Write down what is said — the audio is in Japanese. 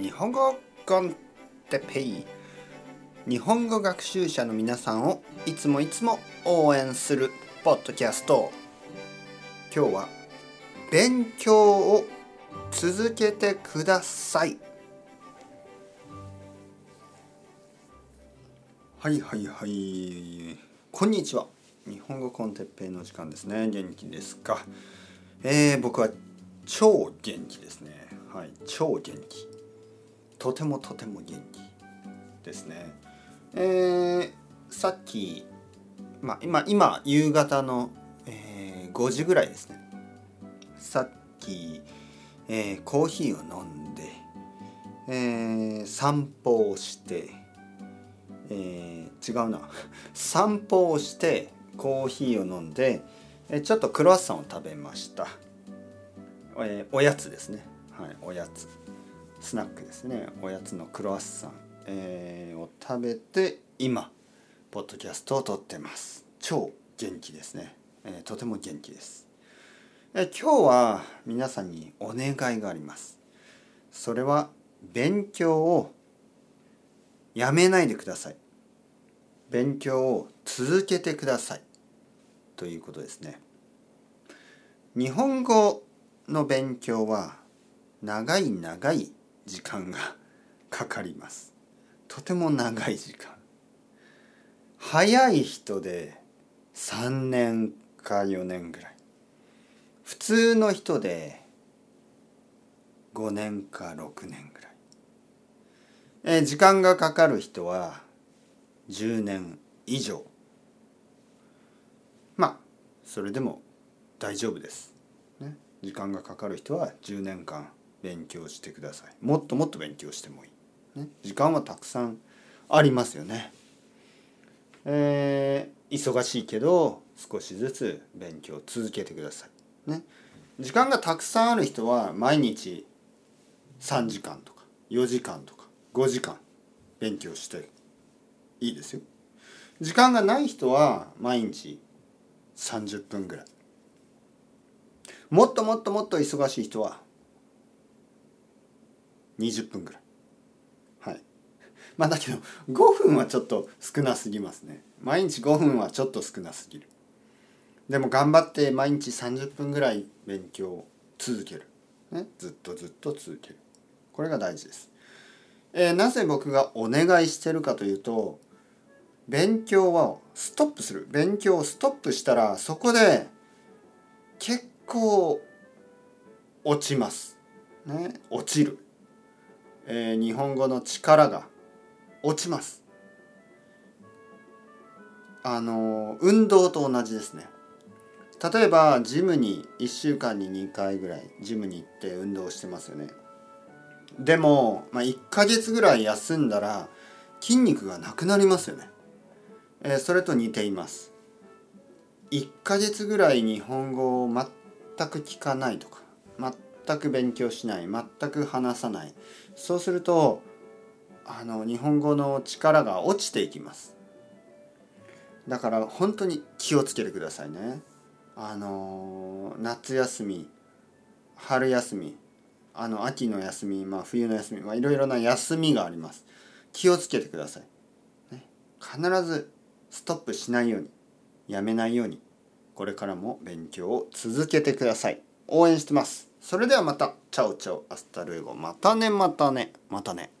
日本語コンテペイ日本語学習者の皆さんをいつもいつも応援するポッドキャスト。今日は勉強を続けてください。はいはいはい。こんにちは。日本語コンテッペイの時間ですね。元気ですか？えー、僕は超元気ですね。はい超元気。とてもとても元気ですね。えー、さっきまあ今今夕方の、えー、5時ぐらいですね。さっき、えー、コーヒーを飲んで、えー、散歩をしてえー、違うな。散歩をしてコーヒーを飲んで、えー、ちょっとクロワッサンを食べました。えー、おやつですね。はいおやつ。スナックですね。おやつのクロワッサン、えー、を食べて今ポッドキャストを撮ってます。超元気ですね、えー、とても元気です、え、今日は皆さんにお願いがあります。それは勉強をやめないでください。勉強を続けてください。ということですね。日本語の勉強は長い長い時間がかかります。とても長い時間。早い人で3年か4年ぐらい。普通の人で5年か6年ぐらい、えー、時間がかかる人は10年以上。まあそれでも大丈夫です。ね。時間がかかる人は10年間勉強してください。もっともっと勉強してもいい、ね、時間はたくさんありますよね。えー、忙しいけど少しずつ勉強を続けてください。ね。時間がたくさんある人は毎日3時間とか4時間とか5時間勉強していいですよ。時間がない人は毎日30分ぐらい。もっともっともっと忙しい人は20分ぐらい。はい。まあだけど5分はちょっと少なすぎますね。毎日5分はちょっと少なすぎる。でも頑張って毎日30分ぐらい勉強を続ける、ね、ずっとずっと続ける。これが大事です、えー、なぜ僕がお願いしてるかというと勉強はストップする。勉強をストップしたらそこで結構落ちます。ね、落ちる、えー、日本語の力が落ちます。あの運動と同じですね。例えばジムに1週間に2回ぐらいジムに行って運動してますよね。でも、まあ、1ヶ月ぐらい休んだら筋肉がなくなりますよね。えー、それと似ています。1ヶ月ぐらい日本語を全く聞かないとか全く勉強しない全く話さない。そうするとあの日本語の力が落ちていきます。だから本当に気をつけてくださいね。あの夏休み春休みあの秋の休み、まあ、冬の休み、まあ、いろいろな休みがあります。気をつけてください、ね、必ずストップしないようにやめないようにこれからも勉強を続けてください。応援してます。それではまた。 Ciao ciao。Hasta luego。またねまたね。またね。